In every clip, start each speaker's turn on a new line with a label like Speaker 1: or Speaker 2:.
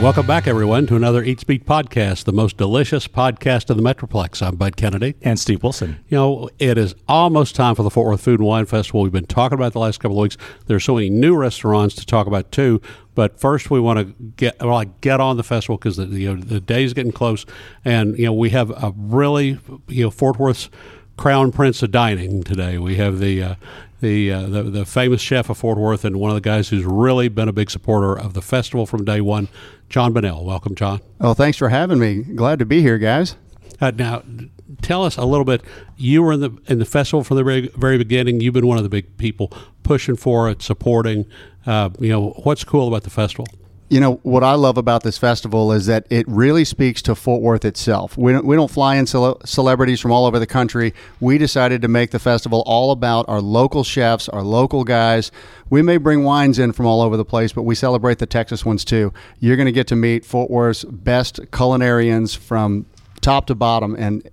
Speaker 1: Welcome back, everyone, to another Eat Speak podcast, the most delicious podcast in the Metroplex. I'm Bud Kennedy.
Speaker 2: And Steve Wilson.
Speaker 1: You know, it is almost time for the Fort Worth Food and Wine Festival. We've been talking about the last couple of weeks. There's so many new restaurants to talk about, too. But first, we want to get well, like get on the festival because the you know the day's getting close, and you know we have a really you know Fort Worth's crown prince of dining today. We have the uh, the, uh, the the famous chef of Fort Worth and one of the guys who's really been a big supporter of the festival from day one, Jon Bonnell. Welcome, John.
Speaker 3: Oh, thanks for having me. Glad to be here, guys.
Speaker 1: Uh, now, tell us a little bit. You were in the in the festival from the very, very beginning. You've been one of the big people pushing for it, supporting. Uh, you know, what's cool about the festival?
Speaker 3: You know what I love about this festival is that it really speaks to Fort Worth itself. We don't, we don't fly in cele- celebrities from all over the country. We decided to make the festival all about our local chefs, our local guys. We may bring wines in from all over the place, but we celebrate the Texas ones too. You're going to get to meet Fort Worth's best culinarians from top to bottom, and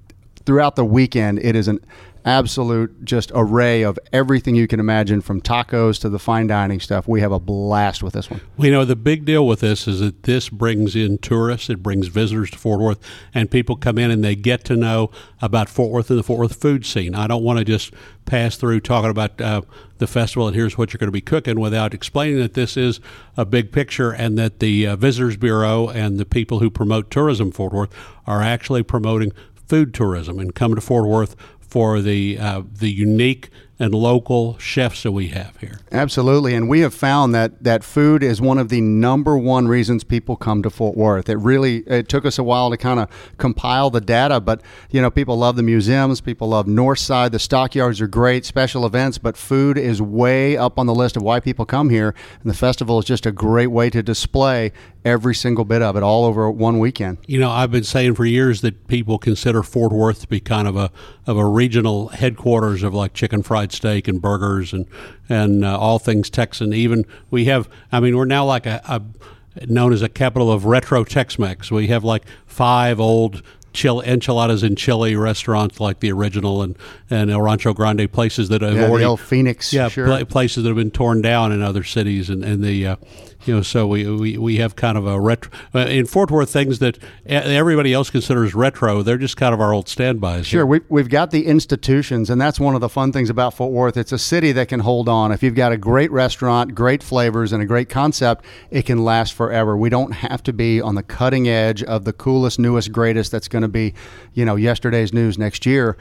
Speaker 3: throughout the weekend, it is an absolute just array of everything you can imagine from tacos to the fine dining stuff. We have a blast with this one.
Speaker 1: We know the big deal with this is that this brings in tourists, it brings visitors to Fort Worth, and people come in and they get to know about Fort Worth and the Fort Worth food scene. I don't want to just pass through talking about uh, the festival and here's what you're going to be cooking without explaining that this is a big picture and that the uh, Visitors Bureau and the people who promote tourism Fort Worth are actually promoting food tourism and come to Fort Worth for the uh, the unique and local chefs that we have here.
Speaker 3: Absolutely, and we have found that that food is one of the number one reasons people come to Fort Worth. It really it took us a while to kind of compile the data, but you know people love the museums, people love North Side, the stockyards are great, special events, but food is way up on the list of why people come here, and the festival is just a great way to display every single bit of it all over one weekend.
Speaker 1: You know, I've been saying for years that people consider Fort Worth to be kind of a of a regional headquarters of like chicken fried steak and burgers and and uh, all things Texan. Even we have, I mean, we're now like a, a known as a capital of retro Tex-Mex. We have like five old chili, enchiladas in chili restaurants like the original and and El Rancho Grande places that have
Speaker 3: Yeah,
Speaker 1: already
Speaker 3: old Phoenix.
Speaker 1: yeah
Speaker 3: sure.
Speaker 1: pla- places that have been torn down in other cities and and the uh, you know so we, we we have kind of a retro uh, in Fort Worth things that everybody else considers retro. They're just kind of our old standbys.
Speaker 3: Sure, we, we've got the institutions, and that's one of the fun things about Fort Worth. It's a city that can hold on. If you've got a great restaurant, great flavors, and a great concept, it can last forever. We don't have to be on the cutting edge of the coolest, newest, greatest that's going to be, you know, yesterday's news next year.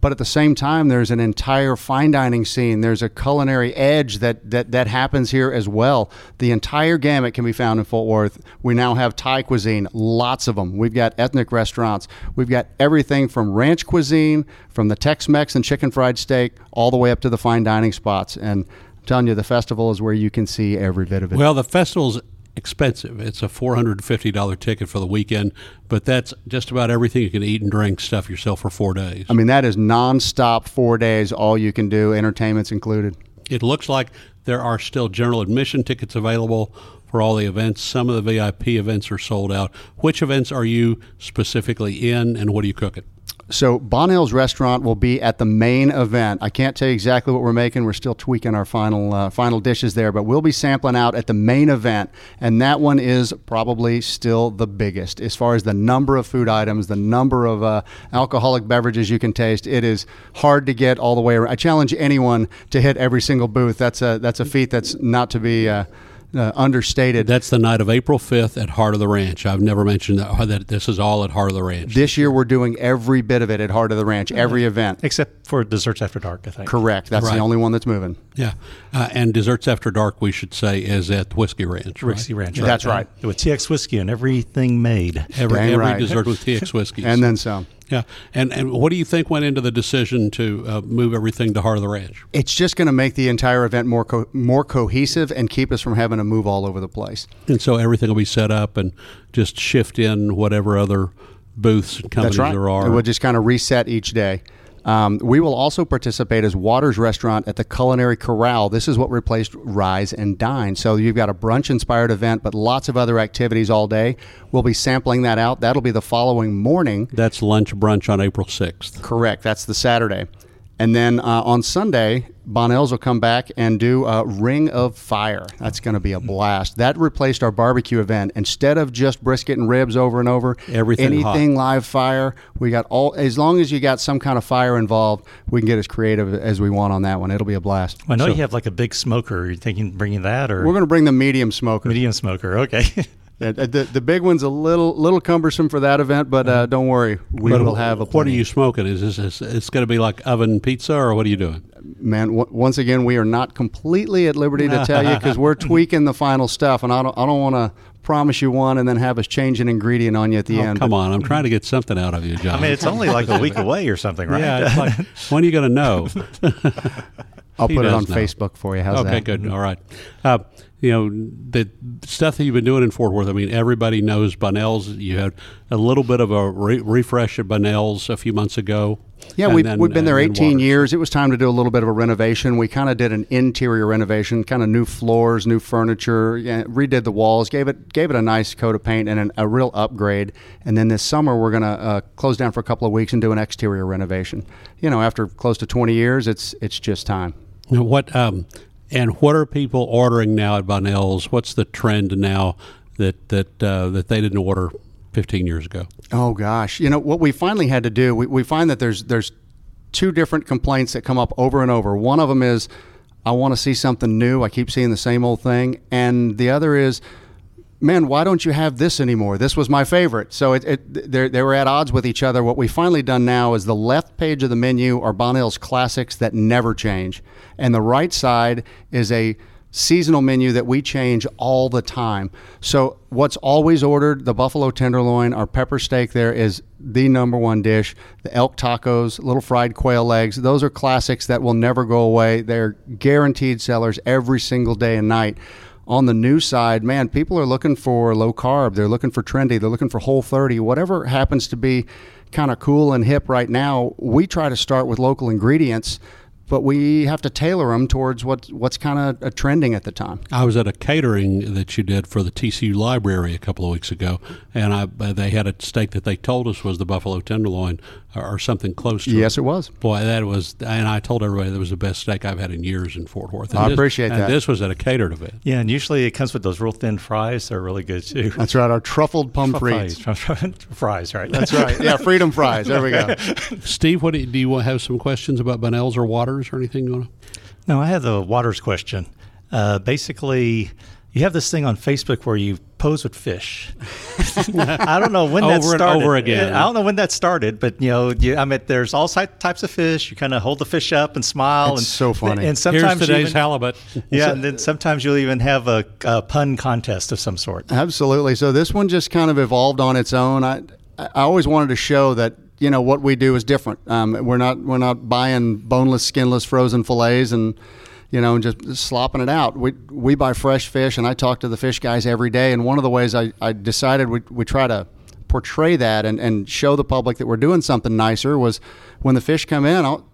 Speaker 3: But at the same time, there's an entire fine dining scene. There's a culinary edge that, that, that happens here as well. The entire gamut can be found in Fort Worth. We now have Thai cuisine, lots of them. We've got ethnic restaurants. We've got everything from ranch cuisine, from the Tex Mex and chicken fried steak, all the way up to the fine dining spots. And I'm telling you, the festival is where you can see every bit of it.
Speaker 1: Well, the festival's expensive. It's a four hundred and fifty dollar ticket for the weekend, but that's just about everything you can eat and drink stuff yourself for four days.
Speaker 3: I mean, that is nonstop, four days, all you can do, entertainment's included.
Speaker 1: It looks like there are still general admission tickets available for all the events. Some of the VIP events are sold out. Which events are you specifically in, and what are you cooking?
Speaker 3: So Bonnell's restaurant will be at the main event. I can't tell you exactly what we're making. We're still tweaking our final uh, final dishes there, but we'll be sampling out at the main event, and that one is probably still the biggest as far as the number of food items, the number of uh, alcoholic beverages you can taste. It is hard to get all the way around. I challenge anyone to hit every single booth. That's a that's a feat that's not to be. Uh, uh, understated.
Speaker 1: That's the night of April 5th at Heart of the Ranch. I've never mentioned that, that this is all at Heart of the Ranch.
Speaker 3: this year we're doing every bit of it at Heart of the Ranch, every event.
Speaker 2: Except for Desserts After Dark, I think.
Speaker 3: Correct. That's
Speaker 1: Right.
Speaker 3: the only one that's moving.
Speaker 1: yeah. Uh, and Desserts After Dark, we should say, is at Whiskey Ranch. right?
Speaker 2: Rixie Ranch.
Speaker 3: That's right.
Speaker 2: With TX whiskey and everything made.
Speaker 1: Every, every
Speaker 3: right.
Speaker 1: dessert with TX Whiskey.
Speaker 3: And then some.
Speaker 1: Yeah. And, and what do you think went into the decision to uh, move everything to Heart of the Ranch?
Speaker 3: It's just going to make the entire event more co- more cohesive and keep us from having to move all over the place.
Speaker 1: And so everything will be set up and just shift in whatever other booths and companies
Speaker 3: right.
Speaker 1: there are.
Speaker 3: And we'll just kind of reset each day. Um, we will also participate as Waters Restaurant at the Culinary Corral. This is what replaced Rise and Dine. So you've got a brunch inspired event, but lots of other activities all day. We'll be sampling that out. That'll be the following morning.
Speaker 1: That's lunch brunch on April 6th.
Speaker 3: Correct. That's the Saturday. And then uh, on Sunday, Bonnell's will come back and do a Ring of Fire. That's going to be a blast. That replaced our barbecue event. Instead of just brisket and ribs over and over,
Speaker 1: Everything
Speaker 3: anything
Speaker 1: hot.
Speaker 3: live fire. We got all as long as you got some kind of fire involved, we can get as creative as we want on that one. It'll be a blast.
Speaker 2: I know
Speaker 1: So-
Speaker 2: you have like a big smoker. Are you thinking bringing that or
Speaker 3: We're going to bring the medium smoker.
Speaker 2: medium smoker? Okay.
Speaker 3: Yeah, the, the big one's a little little cumbersome for that event, but uh, don't worry, we
Speaker 1: But
Speaker 3: will have a.
Speaker 1: What are you smoking? Is this is, it's going to be like oven pizza, or what are you doing?
Speaker 3: man? W- once again, we are not completely at liberty to tell you because we're tweaking the final stuff, and I don't I don't want to promise you one and then have us change an ingredient on you at the
Speaker 1: Oh,
Speaker 3: end.
Speaker 1: come on, I'm trying to get something out of you, John.
Speaker 2: I mean, it's only like a week away or something, right?
Speaker 1: yeah. It's like, when are you going to know?
Speaker 3: I'll
Speaker 1: He
Speaker 3: put it on
Speaker 1: know.
Speaker 3: Facebook for you. How's
Speaker 1: okay,
Speaker 3: that?
Speaker 1: good. All right. Uh, you know the stuff that you've been doing in Fort Worth. I mean, everybody knows Bonnell's. You had a little bit of a re- refresh at Bonnell's a few months ago.
Speaker 3: Yeah, we've,
Speaker 1: then-
Speaker 3: we've been there 18
Speaker 1: Waters.
Speaker 3: years. It was time to do a little bit of a renovation. We kind of did an interior renovation, kind of new floors, new furniture, yeah, redid the walls, gave it gave it a nice coat of paint and an, a real upgrade. And then this summer we're going to uh, close down for a couple of weeks and do an exterior renovation. You know, after close to 20 years, it's it's just time.
Speaker 1: Now, What um, and what are people ordering now at Bonnell's? What's the trend now that that uh, that they didn't order 15 years ago?
Speaker 3: Oh gosh, you know what we finally had to do. We, we find that there's there's two different complaints that come up over and over. One of them is I want to see something new. I keep seeing the same old thing, and the other is. Man, why don't you have this anymore? This was my favorite. So it, it they were at odds with each other. What we finally done now is the left page of the menu are Bonnell's classics that never change, and the right side is a seasonal menu that we change all the time. So what's always ordered, the buffalo tenderloin, our pepper steak there is the number one dish. The elk tacos, little fried quail legs, those are classics that will never go away. They're guaranteed sellers every single day and night. On the new side, man, people are looking for low carb. They're looking for trendy. They're looking for whole 30. Whatever happens to be kind of cool and hip right now, we try to start with local ingredients but we have to tailor them towards what what's kind of uh, trending at the time.
Speaker 1: I was at a catering that you did for the TCU library a couple of weeks ago, and I uh, they had a steak that they told us was the buffalo tenderloin or, or something close to
Speaker 3: Yes, it was.
Speaker 1: Boy, that was, and I told everybody that was the best steak I've had in years in Fort Worth. And
Speaker 3: I
Speaker 1: this-
Speaker 3: appreciate
Speaker 1: and
Speaker 3: that.
Speaker 1: this was at a catered event.
Speaker 2: yeah, and usually it comes with those real thin fries. They're really good too.
Speaker 3: That's right. Our truffled pommes frites.
Speaker 2: fries, fries, right?
Speaker 3: That's right. Yeah, freedom fries. There we go.
Speaker 1: Steve, what do you, do you have some questions about Bonnell's or Waters or anything you want to?
Speaker 2: No, I have the waters question. Uh, basically, you have this thing on Facebook where you pose with fish. I don't know when that
Speaker 1: Over and
Speaker 2: started.
Speaker 1: over again.
Speaker 2: I don't know when that started, but you know, you, I mean, there's all types of fish. You kind of hold the fish up and smile.
Speaker 3: It's
Speaker 2: and
Speaker 3: so funny.
Speaker 2: And sometimes
Speaker 1: Here's
Speaker 2: you
Speaker 1: today's
Speaker 2: even-
Speaker 1: halibut.
Speaker 2: Yeah, and then sometimes you'll even have a, a pun contest of some sort.
Speaker 3: Absolutely. So this one just kind of evolved on its own. I I always wanted to show that you know what we do is different. Um, we're not we're not buying boneless, skinless, frozen fillets and you know just slopping it out. We we buy fresh fish, and I talk to the fish guys every day. And one of the ways I, I decided we we try to portray that and, and show the public that we're doing something nicer was when the fish come in. I'll,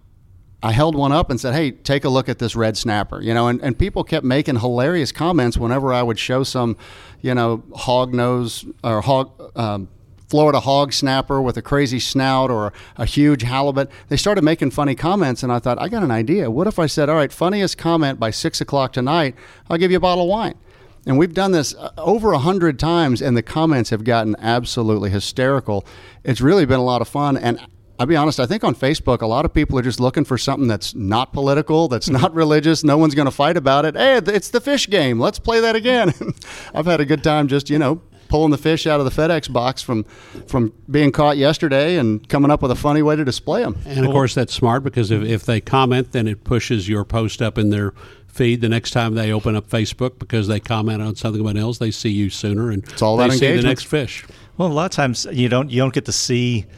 Speaker 3: I held one up and said, "Hey, take a look at this red snapper." You know, and, and people kept making hilarious comments whenever I would show some, you know, hog nose or hog. Um, Florida hog snapper with a crazy snout or a huge halibut. They started making funny comments, and I thought, I got an idea. What if I said, All right, funniest comment by six o'clock tonight, I'll give you a bottle of wine? And we've done this uh, over a hundred times, and the comments have gotten absolutely hysterical. It's really been a lot of fun. And I'll be honest, I think on Facebook, a lot of people are just looking for something that's not political, that's not religious. No one's going to fight about it. Hey, it's the fish game. Let's play that again. I've had a good time just, you know, pulling the fish out of the FedEx box from from being caught yesterday and coming up with a funny way to display them.
Speaker 1: And of course, that's smart because if, if they comment, then it pushes your post up in their feed the next time they open up Facebook because they comment on something about else. They see you sooner, and
Speaker 3: It's all
Speaker 1: they
Speaker 3: about
Speaker 1: see the next fish.
Speaker 2: Well, a lot of times you don't you don't get to see what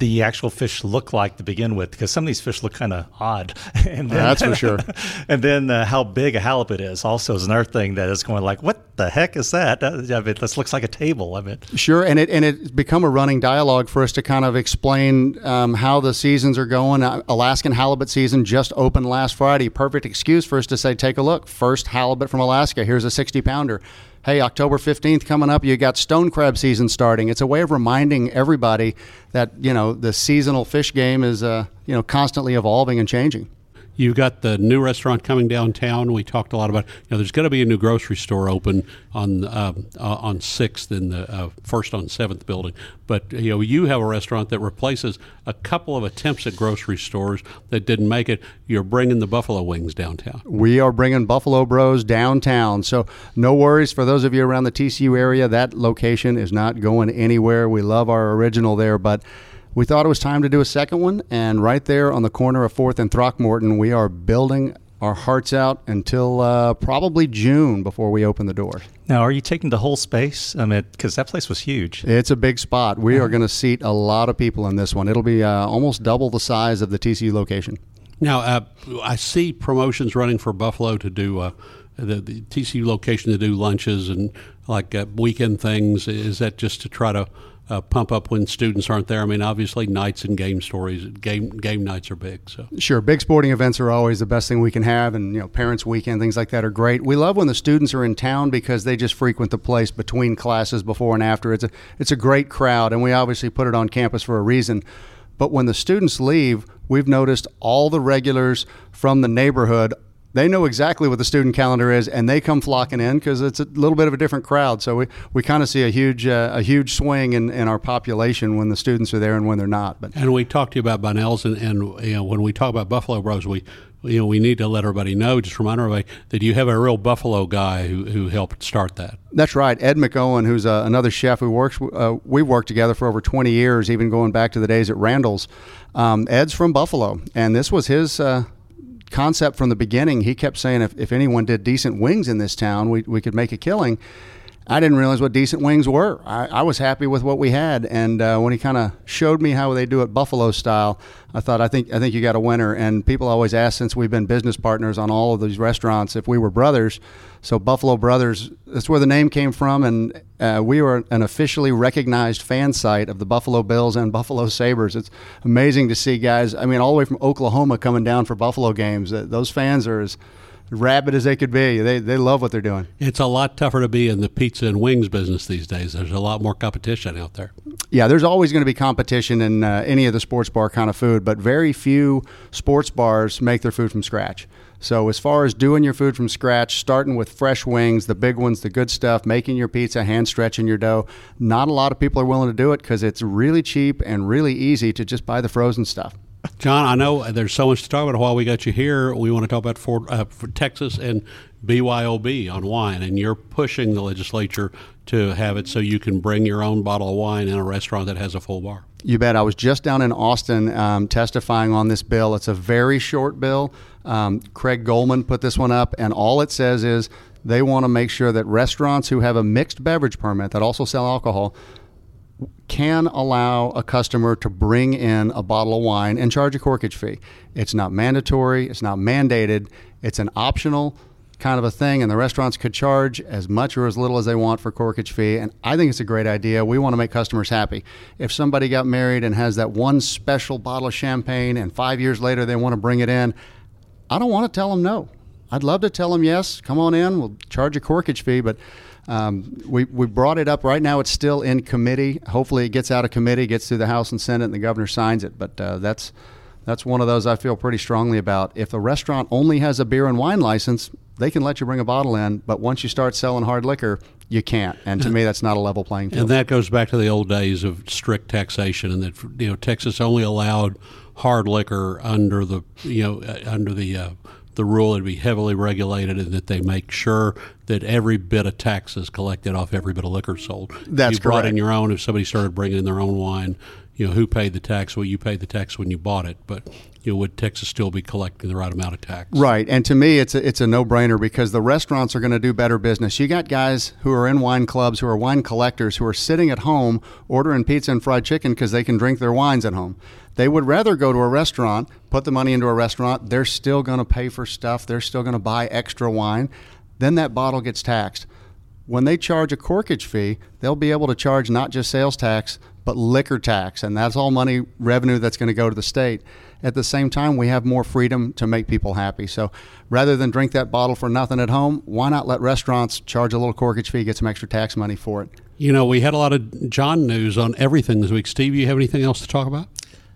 Speaker 2: the actual fish look like to begin with because some of these fish look kind of odd. and then,
Speaker 3: That's for sure.
Speaker 2: and then uh, how big a halibut is also is another thing that is going like, what the heck is that? I mean, this looks like a table. I mean,
Speaker 3: Sure, and it and it's become a running dialogue for us to kind of explain um, how the seasons are going. Uh, Alaskan halibut season just opened last Friday. Perfect excuse for us to say, take a look. First halibut from Alaska. Here's a 60 pounder. Hey, October 15th coming up, you got stone crab season starting. It's a way of reminding everybody that, you know, the seasonal fish game is, uh, you know, constantly evolving and changing.
Speaker 1: You've got the new restaurant coming downtown. We talked a lot about. You know, there's going to be a new grocery store open on um, uh, on Sixth and the uh, first on Seventh building. But you know, you have a restaurant that replaces a couple of attempts at grocery stores that didn't make it. You're bringing the Buffalo Wings downtown.
Speaker 3: We are bringing Buffalo Bros downtown. So no worries for those of you around the TCU area. That location is not going anywhere. We love our original there, but we thought it was time to do a second one, and right there on the corner of Fourth and Throckmorton, we are building our hearts out until uh, probably June before we open the door.
Speaker 2: Now, are you taking the whole space? I mean, because that place was huge.
Speaker 3: It's a big spot. We are going to seat a lot of people in this one. It'll be uh, almost double the size of the TCU location.
Speaker 1: Now, uh, I see promotions running for Buffalo to do uh, the, the, TCU location to do lunches and like uh, weekend things. Is that just to try to uh, pump up when students aren't there. I mean, obviously, nights and game stories, game game nights are big. So
Speaker 3: sure, big sporting events are always the best thing we can have, and you know, parents' weekend things like that are great. We love when the students are in town because they just frequent the place between classes, before and after. It's a it's a great crowd, and we obviously put it on campus for a reason. But when the students leave, we've noticed all the regulars from the neighborhood they know exactly what the student calendar is, and they come flocking in because it's a little bit of a different crowd. So we, we kind of see a huge uh, a huge swing in, in our population when the students are there and when they're not.
Speaker 1: But and we talked to you about Bonnells, and, and you know when we talk about Buffalo Bros, we you know we need to let everybody know, just remind everybody that you have a real Buffalo guy who, who helped start that.
Speaker 3: That's right, Ed McOwen, who's uh, another chef who works. Uh, we've worked together for over 20 years, even going back to the days at Randall's. Um, Ed's from Buffalo, and this was his uh, concept from the beginning. He kept saying if, if anyone did decent wings in this town, we, we could make a killing. I didn't realize what decent wings were. I, I was happy with what we had, and uh, when he kind of showed me how they do it Buffalo style, I thought I think I think you got a winner. And people always ask since we've been business partners on all of these restaurants if we were brothers. So Buffalo Brothers, that's where the name came from, and uh, we were an officially recognized fan site of the Buffalo Bills and Buffalo Sabres. It's amazing to see guys. I mean, all the way from Oklahoma coming down for Buffalo games. Those fans are as rabid as they could be. They they love what they're doing.
Speaker 1: It's a lot tougher to be in the pizza and wings business these days. There's a lot more competition out there.
Speaker 3: Yeah, there's always going to be competition in uh, any of the sports bar kind of food, but very few sports bars make their food from scratch. So as far as doing your food from scratch, starting with fresh wings, the big ones, the good stuff, making your pizza, hand stretching your dough, not a lot of people are willing to do it because it's really cheap and really easy to just buy the frozen stuff.
Speaker 1: John, I know there's so much to talk about. While we got you here, we want to talk about uh, Texas and BYOB on wine, and you're pushing the legislature to have it so you can bring your own bottle of wine in a restaurant that has a full bar.
Speaker 3: You bet. I was just down in Austin um, testifying on this bill. It's a very short bill. Um, Craig Goldman put this one up, and all it says is they want to make sure that restaurants who have a mixed beverage permit that also sell alcohol can allow a customer to bring in a bottle of wine and charge a corkage fee. It's not mandatory, it's not mandated, it's an optional kind of a thing, and the restaurants could charge as much or as little as they want for corkage fee. And I think it's a great idea. We want to make customers happy. If somebody got married and has that one special bottle of champagne, and five years later they want to bring it in, I don't want to tell them no. I'd love to tell them yes, come on in, we'll charge a corkage fee, but um, we, we brought it up. Right now, it's still in committee. Hopefully, it gets out of committee, gets through the House and Senate, and the governor signs it. But uh, that's that's one of those I feel pretty strongly about. If a restaurant only has a beer and wine license, they can let you bring a bottle in. But once you start selling hard liquor, you can't. And to me, that's not a level playing field.
Speaker 1: And that goes back to the old days of strict taxation, and that you know Texas only allowed hard liquor under the you know uh, under the uh, the rule would be heavily regulated and that they make sure that every bit of tax is collected off every bit of liquor sold.
Speaker 3: That's
Speaker 1: you brought
Speaker 3: correct.
Speaker 1: in your own. If somebody started bringing in their own wine, you know who paid the tax? Well, you paid the tax when you bought it, but you know would Texas still be collecting the right amount of tax?
Speaker 3: Right, and to me, it's a, it's a no brainer because the restaurants are going to do better business. You got guys who are in wine clubs, who are wine collectors, who are sitting at home ordering pizza and fried chicken because they can drink their wines at home. They would rather go to a restaurant, put the money into a restaurant. They're still going to pay for stuff. They're still going to buy extra wine. Then that bottle gets taxed. When they charge a corkage fee, they'll be able to charge not just sales tax, but liquor tax, and that's all money revenue that's going to go to the state. At the same time, we have more freedom to make people happy. So rather than drink that bottle for nothing at home, why not let restaurants charge a little corkage fee, get some extra tax money for it?
Speaker 1: You know, we had a lot of John news on everything this week. Steve, you have anything else to talk about?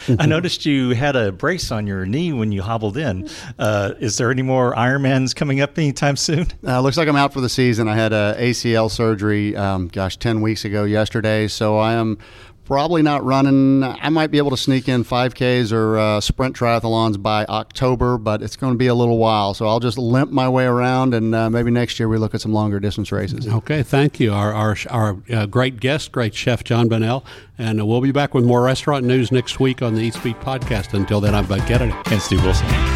Speaker 2: I noticed you had a brace on your knee when you hobbled in. Uh, is there any more Ironmans coming up anytime soon?
Speaker 3: Uh, looks like I'm out for the season. I had a ACL surgery, um, gosh, 10 weeks ago yesterday. So I am probably not running. I might be able to sneak in 5Ks or uh, sprint triathlons by October, but it's going to be a little while. So I'll just limp my way around, and uh, maybe next year we look at some longer distance races.
Speaker 1: Okay, thank you. Our our, our uh, great guest, great chef Jon Bonnell, and uh, we'll be back with more restaurant news next week on the Eat Speak podcast. Until then, I'm Bud Kennedy
Speaker 2: and Steve Wilson.